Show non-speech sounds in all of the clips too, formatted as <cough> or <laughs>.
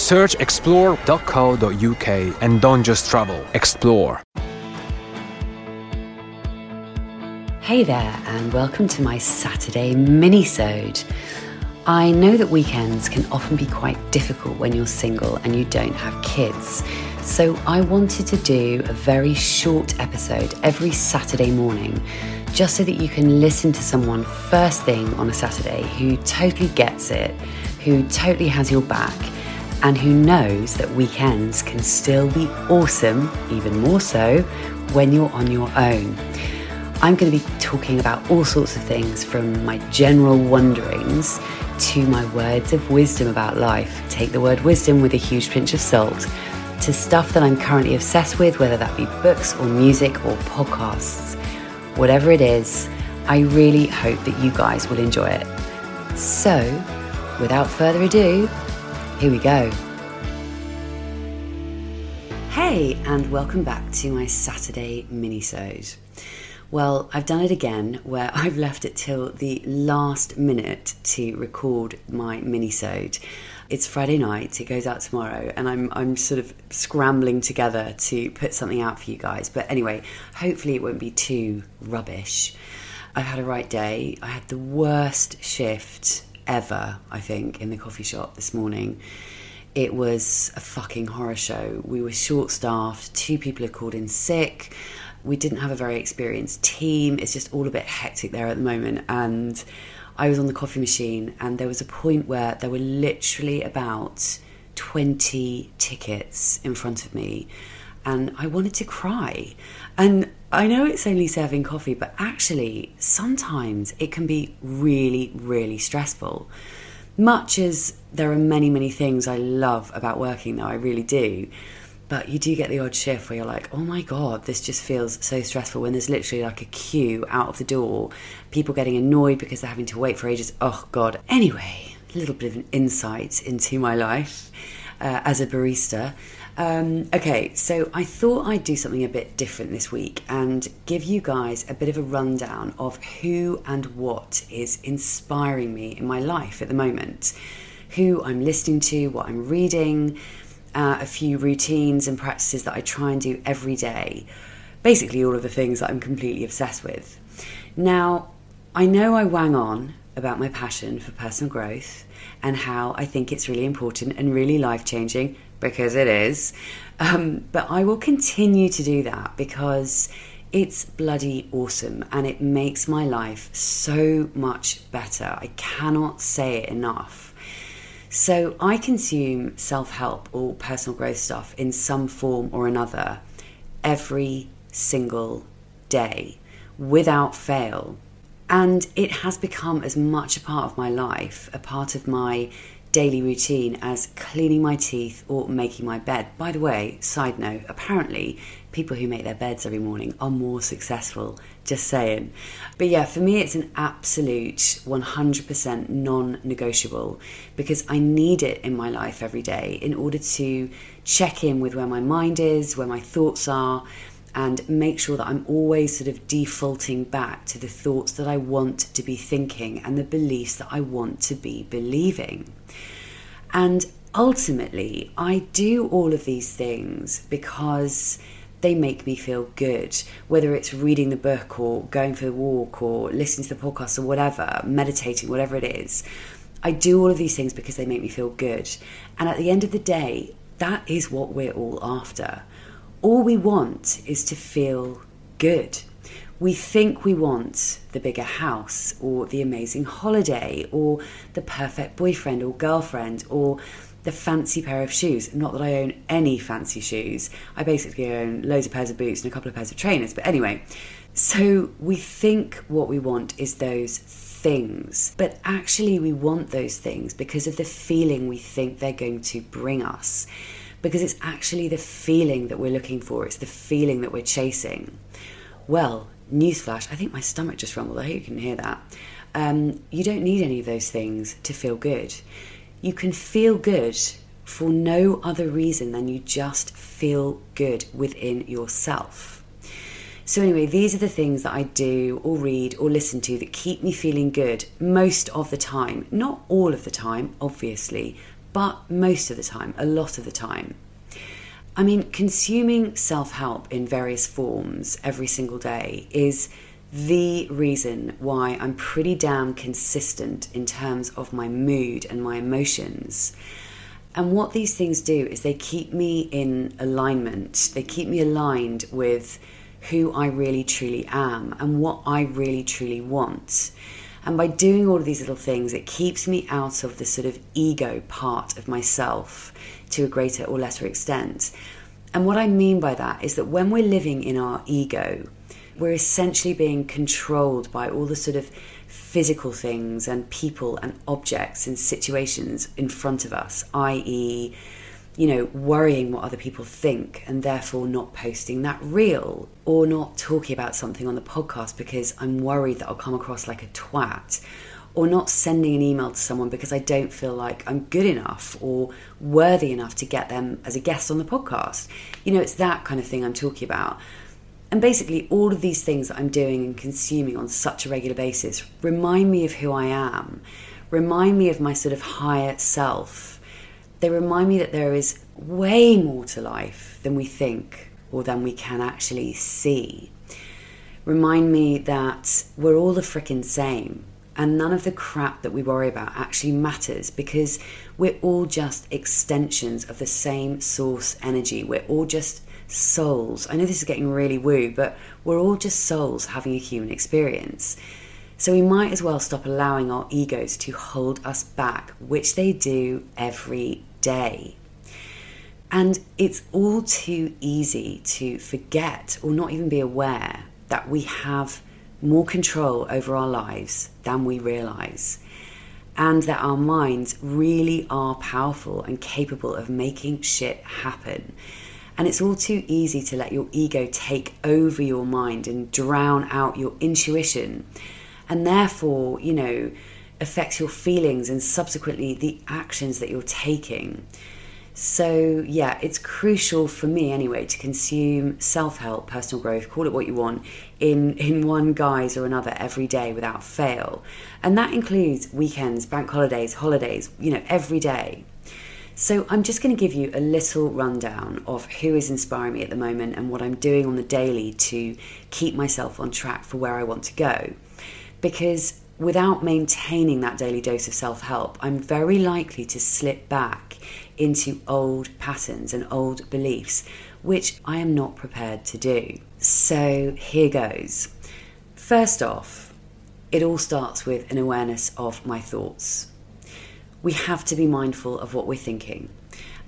Search explore.co.uk and don't just travel, explore. Hey there, and welcome to my Saturday mini-sode. I know that weekends can often be quite difficult when you're single and you don't have kids. So I wanted to do a very short episode every Saturday morning just so that you can listen to someone first thing on a Saturday who totally gets it, who totally has your back, and who knows that weekends can still be awesome, even more so, when you're on your own. I'm going to be talking about all sorts of things from my general wonderings to my words of wisdom about life. Take the word wisdom with a huge pinch of salt to stuff that I'm currently obsessed with, whether that be books or music or podcasts. Whatever it is, I really hope that you guys will enjoy it. So, without further ado, here we go. Hey, and welcome back to my Saturday mini-sode. Well, I've done it again where <laughs> I've left it till the last minute to record my mini-sode. It's Friday night, it goes out tomorrow, and I'm I'm sort of scrambling together to put something out for you guys. But anyway, hopefully it won't be too rubbish. I've had a right day. I had the worst shift ever, I think, in the coffee shop this morning. It was a fucking horror show. We were short staffed, two people had called in sick we didn't have a very experienced team. It's just all a bit hectic there at the moment. And I was on the coffee machine, and there was a point where there were literally about 20 tickets in front of me, and I wanted to cry. And I know it's only serving coffee, but actually, sometimes it can be really, really stressful. Much as there are many, many things I love about working though, I really do but you do get the odd shift where you're like, oh my God, this just feels so stressful when there's literally like a queue out of the door, people getting annoyed because they're having to wait for ages. Oh God. Anyway, a little bit of an insight into my life uh, as a barista. Um, okay, so I thought I'd do something a bit different this week and give you guys a bit of a rundown of who and what is inspiring me in my life at the moment, who I'm listening to, what I'm reading uh, a few routines and practices that I try and do every day. Basically, all of the things that I'm completely obsessed with. Now, I know I wang on about my passion for personal growth and how I think it's really important and really life changing because it is. Um, but I will continue to do that because it's bloody awesome and it makes my life so much better. I cannot say it enough. So I consume self help or personal growth stuff in some form or another every single day without fail. And it has become as much a part of my life, a part of my daily routine as cleaning my teeth or making my bed. By the way, side note, apparently people who make their beds every morning are more successful. Just saying. But yeah, for me, it's an absolute 100% non negotiable because I need it in my life every day in order to check in with where my mind is, where my thoughts are, and make sure that I'm always sort of defaulting back to the thoughts that I want to be thinking and the beliefs that I want to be believing. And ultimately, I do all of these things because they make me feel good. Whether it's reading the book or going for the walk or listening to the podcast or whatever, meditating, whatever it is. I do all of these things because they make me feel good. And at the end of the day, that is what we're all after. All we want is to feel good. We think we want the bigger house or the amazing holiday or the perfect boyfriend or girlfriend or the fancy pair of shoes. Not that I own any fancy shoes. I basically own loads of pairs of boots and a couple of pairs of trainers. But anyway, so we think what we want is those things, but actually we want those things because of the feeling we think they're going to bring us. Because it's actually the feeling that we're looking for, it's the feeling that we're chasing. Well, newsflash, I think my stomach just rumbled. I hope you can hear that. Um, you don't need any of those things to feel good. You can feel good for no other reason than you just feel good within yourself. So, anyway, these are the things that I do or read or listen to that keep me feeling good most of the time. Not all of the time, obviously, but most of the time, a lot of the time. I mean, consuming self help in various forms every single day is the reason why I'm pretty damn consistent in terms of my mood and my emotions. And what these things do is they keep me in alignment, they keep me aligned with who I really truly am and what I really truly want. And by doing all of these little things, it keeps me out of the sort of ego part of myself to a greater or lesser extent. And what I mean by that is that when we're living in our ego, we're essentially being controlled by all the sort of physical things and people and objects and situations in front of us, i.e., you know, worrying what other people think and therefore not posting that reel or not talking about something on the podcast because I'm worried that I'll come across like a twat or not sending an email to someone because I don't feel like I'm good enough or worthy enough to get them as a guest on the podcast. You know, it's that kind of thing I'm talking about. And basically, all of these things that I'm doing and consuming on such a regular basis remind me of who I am, remind me of my sort of higher self. They remind me that there is way more to life than we think or than we can actually see. Remind me that we're all the frickin' same and none of the crap that we worry about actually matters because we're all just extensions of the same source energy. We're all just souls. I know this is getting really woo, but we're all just souls having a human experience. So we might as well stop allowing our egos to hold us back, which they do every day. And it's all too easy to forget or not even be aware that we have more control over our lives than we realize, and that our minds really are powerful and capable of making shit happen. And it's all too easy to let your ego take over your mind and drown out your intuition, and therefore, you know, affects your feelings and subsequently the actions that you're taking. So, yeah, it's crucial for me anyway to consume self help, personal growth, call it what you want, in, in one guise or another every day without fail. And that includes weekends, bank holidays, holidays, you know, every day. So, I'm just going to give you a little rundown of who is inspiring me at the moment and what I'm doing on the daily to keep myself on track for where I want to go. Because without maintaining that daily dose of self help, I'm very likely to slip back into old patterns and old beliefs, which I am not prepared to do. So here goes. First off, it all starts with an awareness of my thoughts. We have to be mindful of what we're thinking.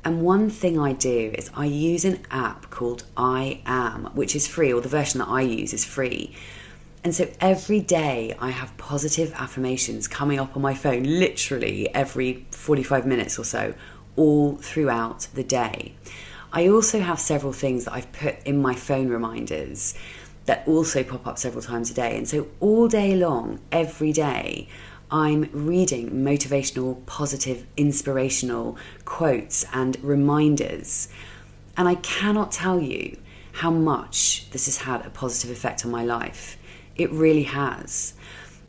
And one thing I do is I use an app called I Am, which is free, or the version that I use is free. And so every day I have positive affirmations coming up on my phone, literally every 45 minutes or so, all throughout the day. I also have several things that I've put in my phone reminders that also pop up several times a day. And so all day long, every day, I'm reading motivational, positive, inspirational quotes and reminders. And I cannot tell you how much this has had a positive effect on my life. It really has.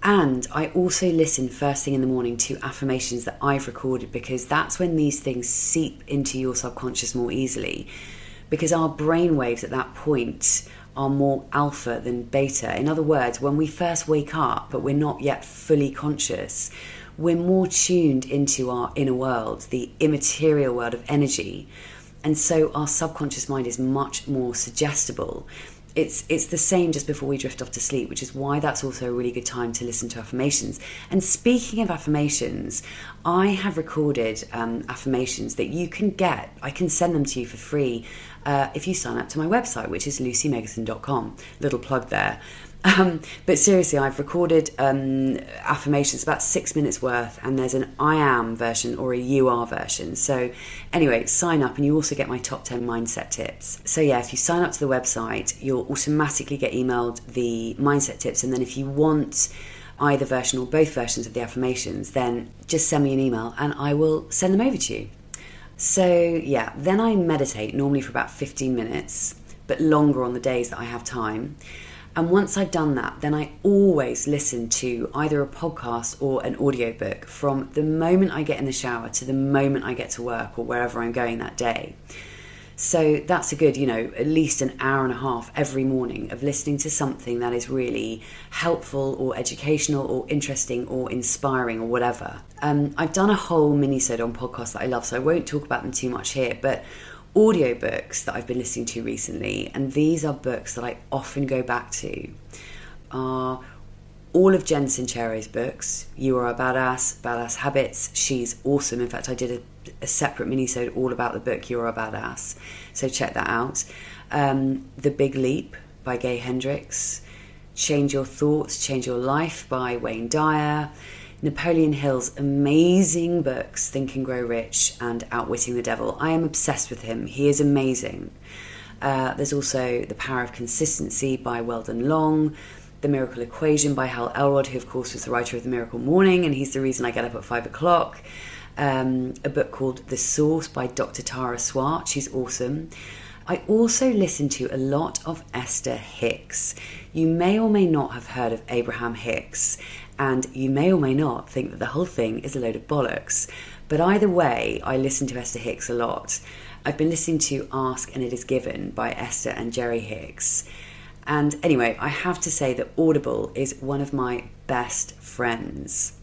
And I also listen first thing in the morning to affirmations that I've recorded because that's when these things seep into your subconscious more easily. Because our brain waves at that point are more alpha than beta. In other words, when we first wake up, but we're not yet fully conscious, we're more tuned into our inner world, the immaterial world of energy. And so our subconscious mind is much more suggestible it's it's the same just before we drift off to sleep, which is why that's also a really good time to listen to affirmations. And speaking of affirmations, I have recorded um, affirmations that you can get. I can send them to you for free uh, if you sign up to my website, which is lucymeggeson.com. Little plug there. Um, but seriously, I've recorded um, affirmations about six minutes worth, and there's an I am version or a you are version. So, anyway, sign up, and you also get my top 10 mindset tips. So, yeah, if you sign up to the website, you'll automatically get emailed the mindset tips, and then if you want either version or both versions of the affirmations, then just send me an email and I will send them over to you. So, yeah, then I meditate normally for about 15 minutes, but longer on the days that I have time. And once I've done that, then I always listen to either a podcast or an audiobook from the moment I get in the shower to the moment I get to work or wherever I'm going that day. So that's a good, you know, at least an hour and a half every morning of listening to something that is really helpful or educational or interesting or inspiring or whatever. Um, I've done a whole mini-sode on podcasts that I love, so I won't talk about them too much here, but audiobooks that I've been listening to recently, and these are books that I often go back to, are all of Jen Sincero's books. You Are a Badass, Badass Habits. She's awesome. In fact, I did a, a separate mini-sode all about the book You Are a Badass, so check that out. Um, the Big Leap by Gay Hendricks. Change Your Thoughts, Change Your Life by Wayne Dyer. Napoleon Hill's amazing books, Think and Grow Rich and Outwitting the Devil. I am obsessed with him. He is amazing. Uh, there's also The Power of Consistency by Weldon Long, The Miracle Equation by Hal Elrod, who, of course, was the writer of The Miracle Morning, and he's the reason I get up at five o'clock. Um, a book called The Source by Dr. Tara Swart. She's awesome. I also listen to a lot of Esther Hicks. You may or may not have heard of Abraham Hicks, and you may or may not think that the whole thing is a load of bollocks. But either way, I listen to Esther Hicks a lot. I've been listening to Ask and It Is Given by Esther and Jerry Hicks. And anyway, I have to say that Audible is one of my best friends.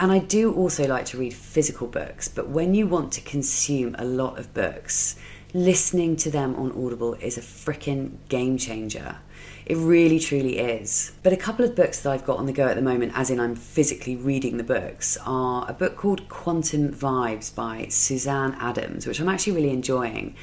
And I do also like to read physical books, but when you want to consume a lot of books, listening to them on Audible is a freaking game changer. It really, truly is. But a couple of books that I've got on the go at the moment, as in I'm physically reading the books, are a book called Quantum Vibes by Suzanne Adams, which I'm actually really enjoying.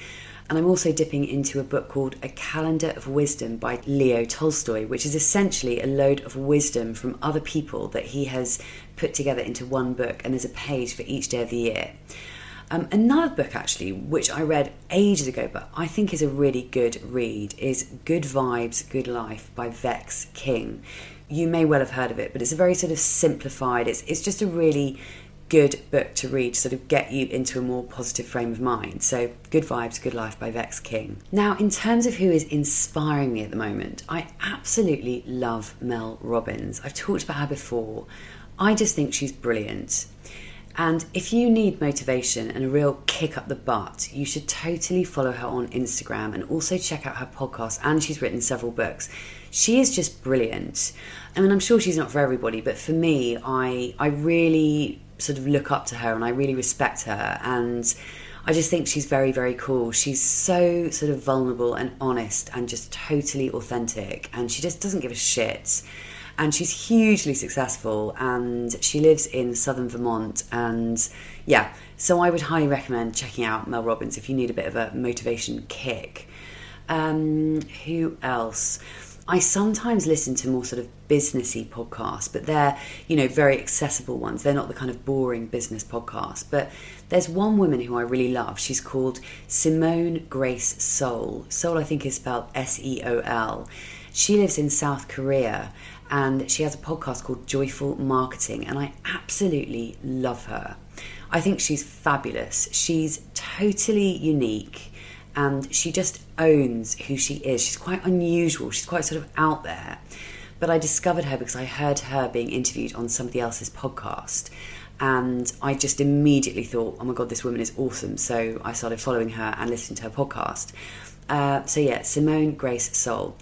And I'm also dipping into a book called A Calendar of Wisdom by Leo Tolstoy, which is essentially a load of wisdom from other people that he has put together into one book, and there's a page for each day of the year. Um, another book, actually, which I read ages ago, but I think is a really good read, is Good Vibes, Good Life by Vex King. You may well have heard of it, but it's a very sort of simplified, it's, it's just a really good book to read to sort of get you into a more positive frame of mind. So, Good Vibes, Good Life by Vex King. Now, in terms of who is inspiring me at the moment, I absolutely love Mel Robbins. I've talked about her before. I just think she's brilliant. And if you need motivation and a real kick up the butt, you should totally follow her on Instagram and also check out her podcast. And she's written several books. She is just brilliant. I mean, I'm sure she's not for everybody, but for me, I I really sort of look up to her and I really respect her. And I just think she's very, very cool. She's so sort of vulnerable and honest and just totally authentic. And she just doesn't give a shit and she's hugely successful and she lives in southern Vermont and yeah so I would highly recommend checking out Mel Robbins if you need a bit of a motivation kick um, who else I sometimes listen to more sort of businessy podcasts, but they're, you know, very accessible ones. They're not the kind of boring business podcasts. But there's one woman who I really love. She's called Simone Grace Seol. Soul, I think, is spelled S E O L. She lives in South Korea and she has a podcast called Joyful Marketing, and I absolutely love her. I think she's fabulous. She's totally unique and she just owns who she is. She's quite unusual, she's quite sort of out there. But I discovered her because I heard her being interviewed on somebody else's podcast. And I just immediately thought, oh my God, this woman is awesome. So I started following her and listening to her podcast. Uh, so, yeah, Simone Grace Seol.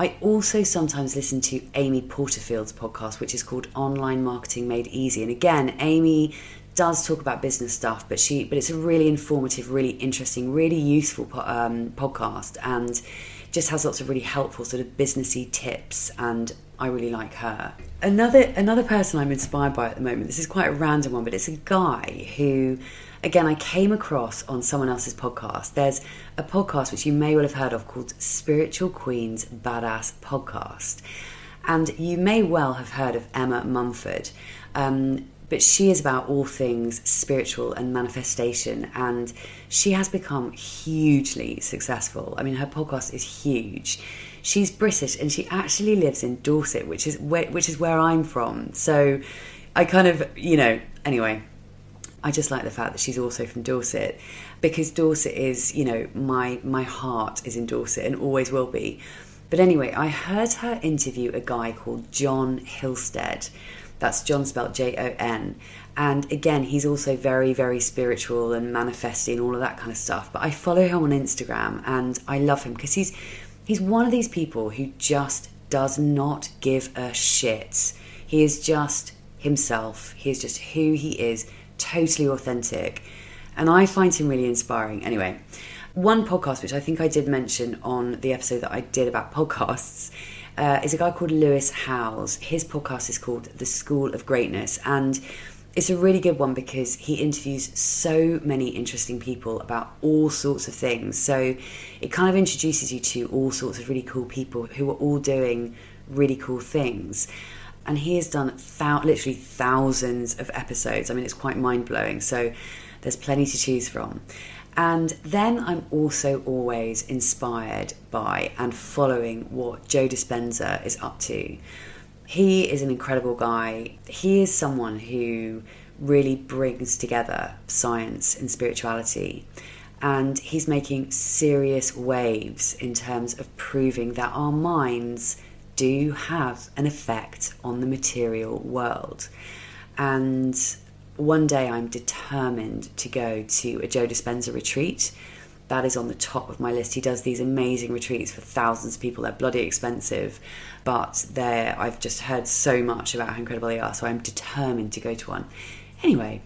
I also sometimes listen to Amy Porterfield's podcast, which is called Online Marketing Made Easy. And again, Amy does talk about business stuff, but she but it's a really informative, really interesting, really useful um, podcast, and just has lots of really helpful sort of businessy tips. And I really like her. Another another person I'm inspired by at the moment. This is quite a random one, but it's a guy who again, I came across on someone else's podcast. There's a podcast which you may well have heard of called Spiritual Queen's Badass Podcast. And you may well have heard of Emma Mumford. Um, but she is about all things spiritual and manifestation, and she has become hugely successful. I mean, her podcast is huge. She's British and she actually lives in Dorset, which is where, which is where I'm from. So I kind of, you know, anyway, I just like the fact that she's also from Dorset because Dorset is, you know, my my heart is in Dorset and always will be. But anyway, I heard her interview a guy called Jon Hillstead. That's Jon spelled J O N. And again, he's also very, very spiritual and manifesting, all of that kind of stuff. But I follow him on Instagram and I love him because he's he's one of these people who just does not give a shit. He is just himself. He is just who he is, totally authentic. And I find him really inspiring. Anyway, one podcast which I think I did mention on the episode that I did about podcasts uh, is a guy called Lewis Howes. His podcast is called The School of Greatness, and it's a really good one because he interviews so many interesting people about all sorts of things. So it kind of introduces you to all sorts of really cool people who are all doing really cool things. And he has done literally thousands of episodes. I mean, it's quite mind blowing. So there's plenty to choose from. And then I'm also always inspired by and following what Joe Dispenza is up to. He is an incredible guy. He is someone who really brings together science and spirituality. And he's making serious waves in terms of proving that our minds do have an effect on the material world. And one day I'm determined to go to a Joe Dispenza retreat. That is on the top of my list. He does these amazing retreats for thousands of people. They're bloody expensive, but they I've just heard so much about how incredible they are, so I'm determined to go to one. Anyway,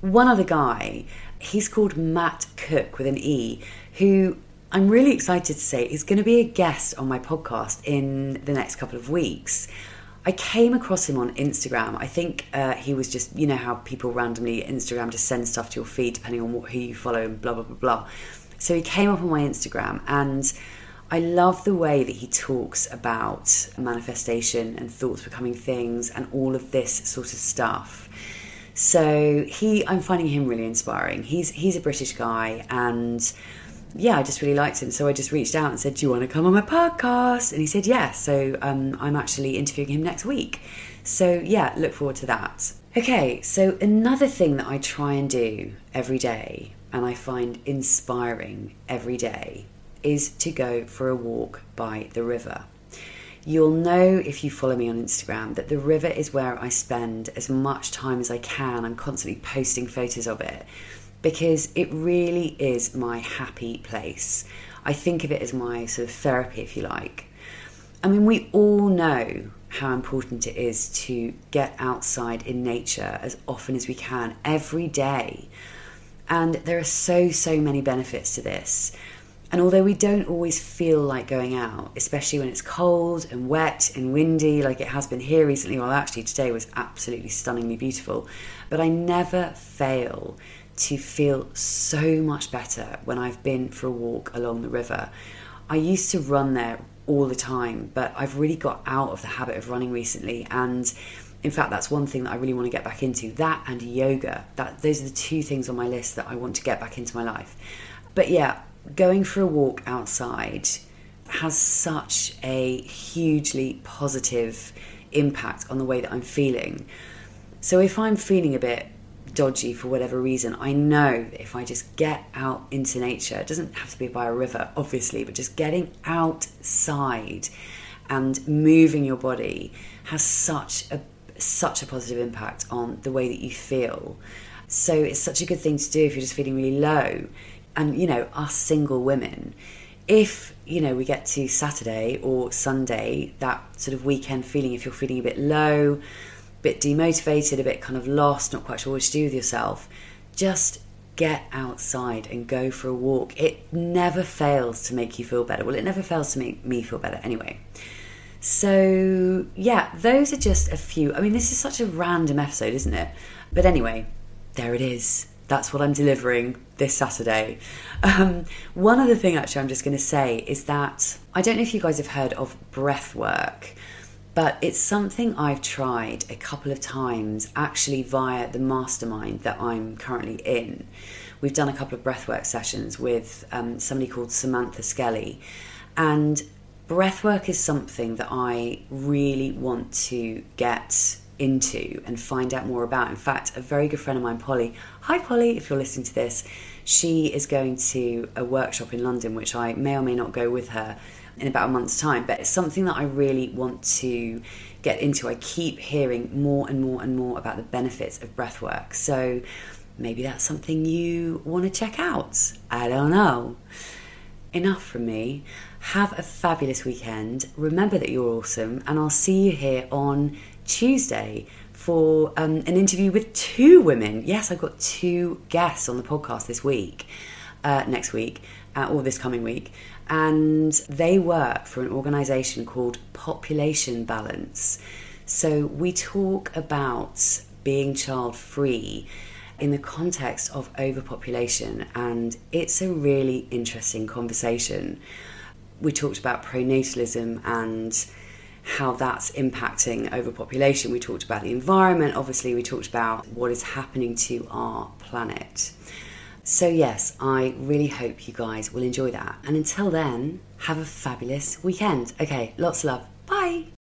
one other guy, he's called Matt Cooke with an E, who I'm really excited to say is going to be a guest on my podcast in the next couple of weeks. I came across him on Instagram. I think uh, he was just, you know, how people randomly Instagram just send stuff to your feed depending on what, who you follow and blah, blah, blah, blah. So he came up on my Instagram and I love the way that he talks about manifestation and thoughts becoming things and all of this sort of stuff. So he, I'm finding him really inspiring. He's he's a British guy and yeah, I just really liked him. So I just reached out and said, Do you want to come on my podcast? And he said, Yeah. So um, I'm actually interviewing him next week. So yeah, look forward to that. Okay, so another thing that I try and do every day and I find inspiring every day is to go for a walk by the river. You'll know if you follow me on Instagram that the river is where I spend as much time as I can. I'm constantly posting photos of it because it really is my happy place. I think of it as my sort of therapy, if you like. I mean, we all know how important it is to get outside in nature as often as we can every day. And there are so, so many benefits to this. And although we don't always feel like going out, especially when it's cold and wet and windy, like it has been here recently, well, actually, today was absolutely stunningly beautiful, but I never fail to feel so much better when I've been for a walk along the river. I used to run there all the time, but I've really got out of the habit of running recently and in fact that's one thing that I really want to get back into that and yoga. That those are the two things on my list that I want to get back into my life. But yeah going for a walk outside has such a hugely positive impact on the way that I'm feeling. So if I'm feeling a bit dodgy for whatever reason, I know if I just get out into nature, it doesn't have to be by a river, obviously, but just getting outside and moving your body has such a such a positive impact on the way that you feel. So it's such a good thing to do if you're just feeling really low. And you know, us single women, if you know we get to Saturday or Sunday, that sort of weekend feeling, if you're feeling a bit low, bit demotivated, a bit kind of lost, not quite sure what to do with yourself, just get outside and go for a walk. It never fails to make you feel better. Well, it never fails to make me feel better anyway. So, yeah, those are just a few. I mean, this is such a random episode, isn't it? But anyway, there it is. That's what I'm delivering this Saturday. Um, one other thing, actually, I'm just going to say is that I don't know if you guys have heard of breath work, but it's something I've tried a couple of times actually via the mastermind that I'm currently in. We've done a couple of breathwork sessions with um, somebody called Samantha Skelly, and breathwork is something that I really want to get into and find out more about. In fact, a very good friend of mine, Polly, hi Polly, if you're listening to this, she is going to a workshop in London, which I may or may not go with her in about a month's time, but it's something that I really want to get into. I keep hearing more and more and more about the benefits of breathwork. So maybe that's something you want to check out. I don't know. Enough from me. Have a fabulous weekend. Remember that you're awesome, and I'll see you here on Tuesday for um, an interview with two women. Yes, I've got two guests on the podcast this week, uh, next week, uh, or this coming week. And they work for an organisation called Population Balance. So we talk about being child free in the context of overpopulation, and it's a really interesting conversation. We talked about pronatalism and how that's impacting overpopulation. We talked about the environment, obviously, we talked about what is happening to our planet. So, yes, I really hope you guys will enjoy that. And until then, have a fabulous weekend. Okay, lots of love.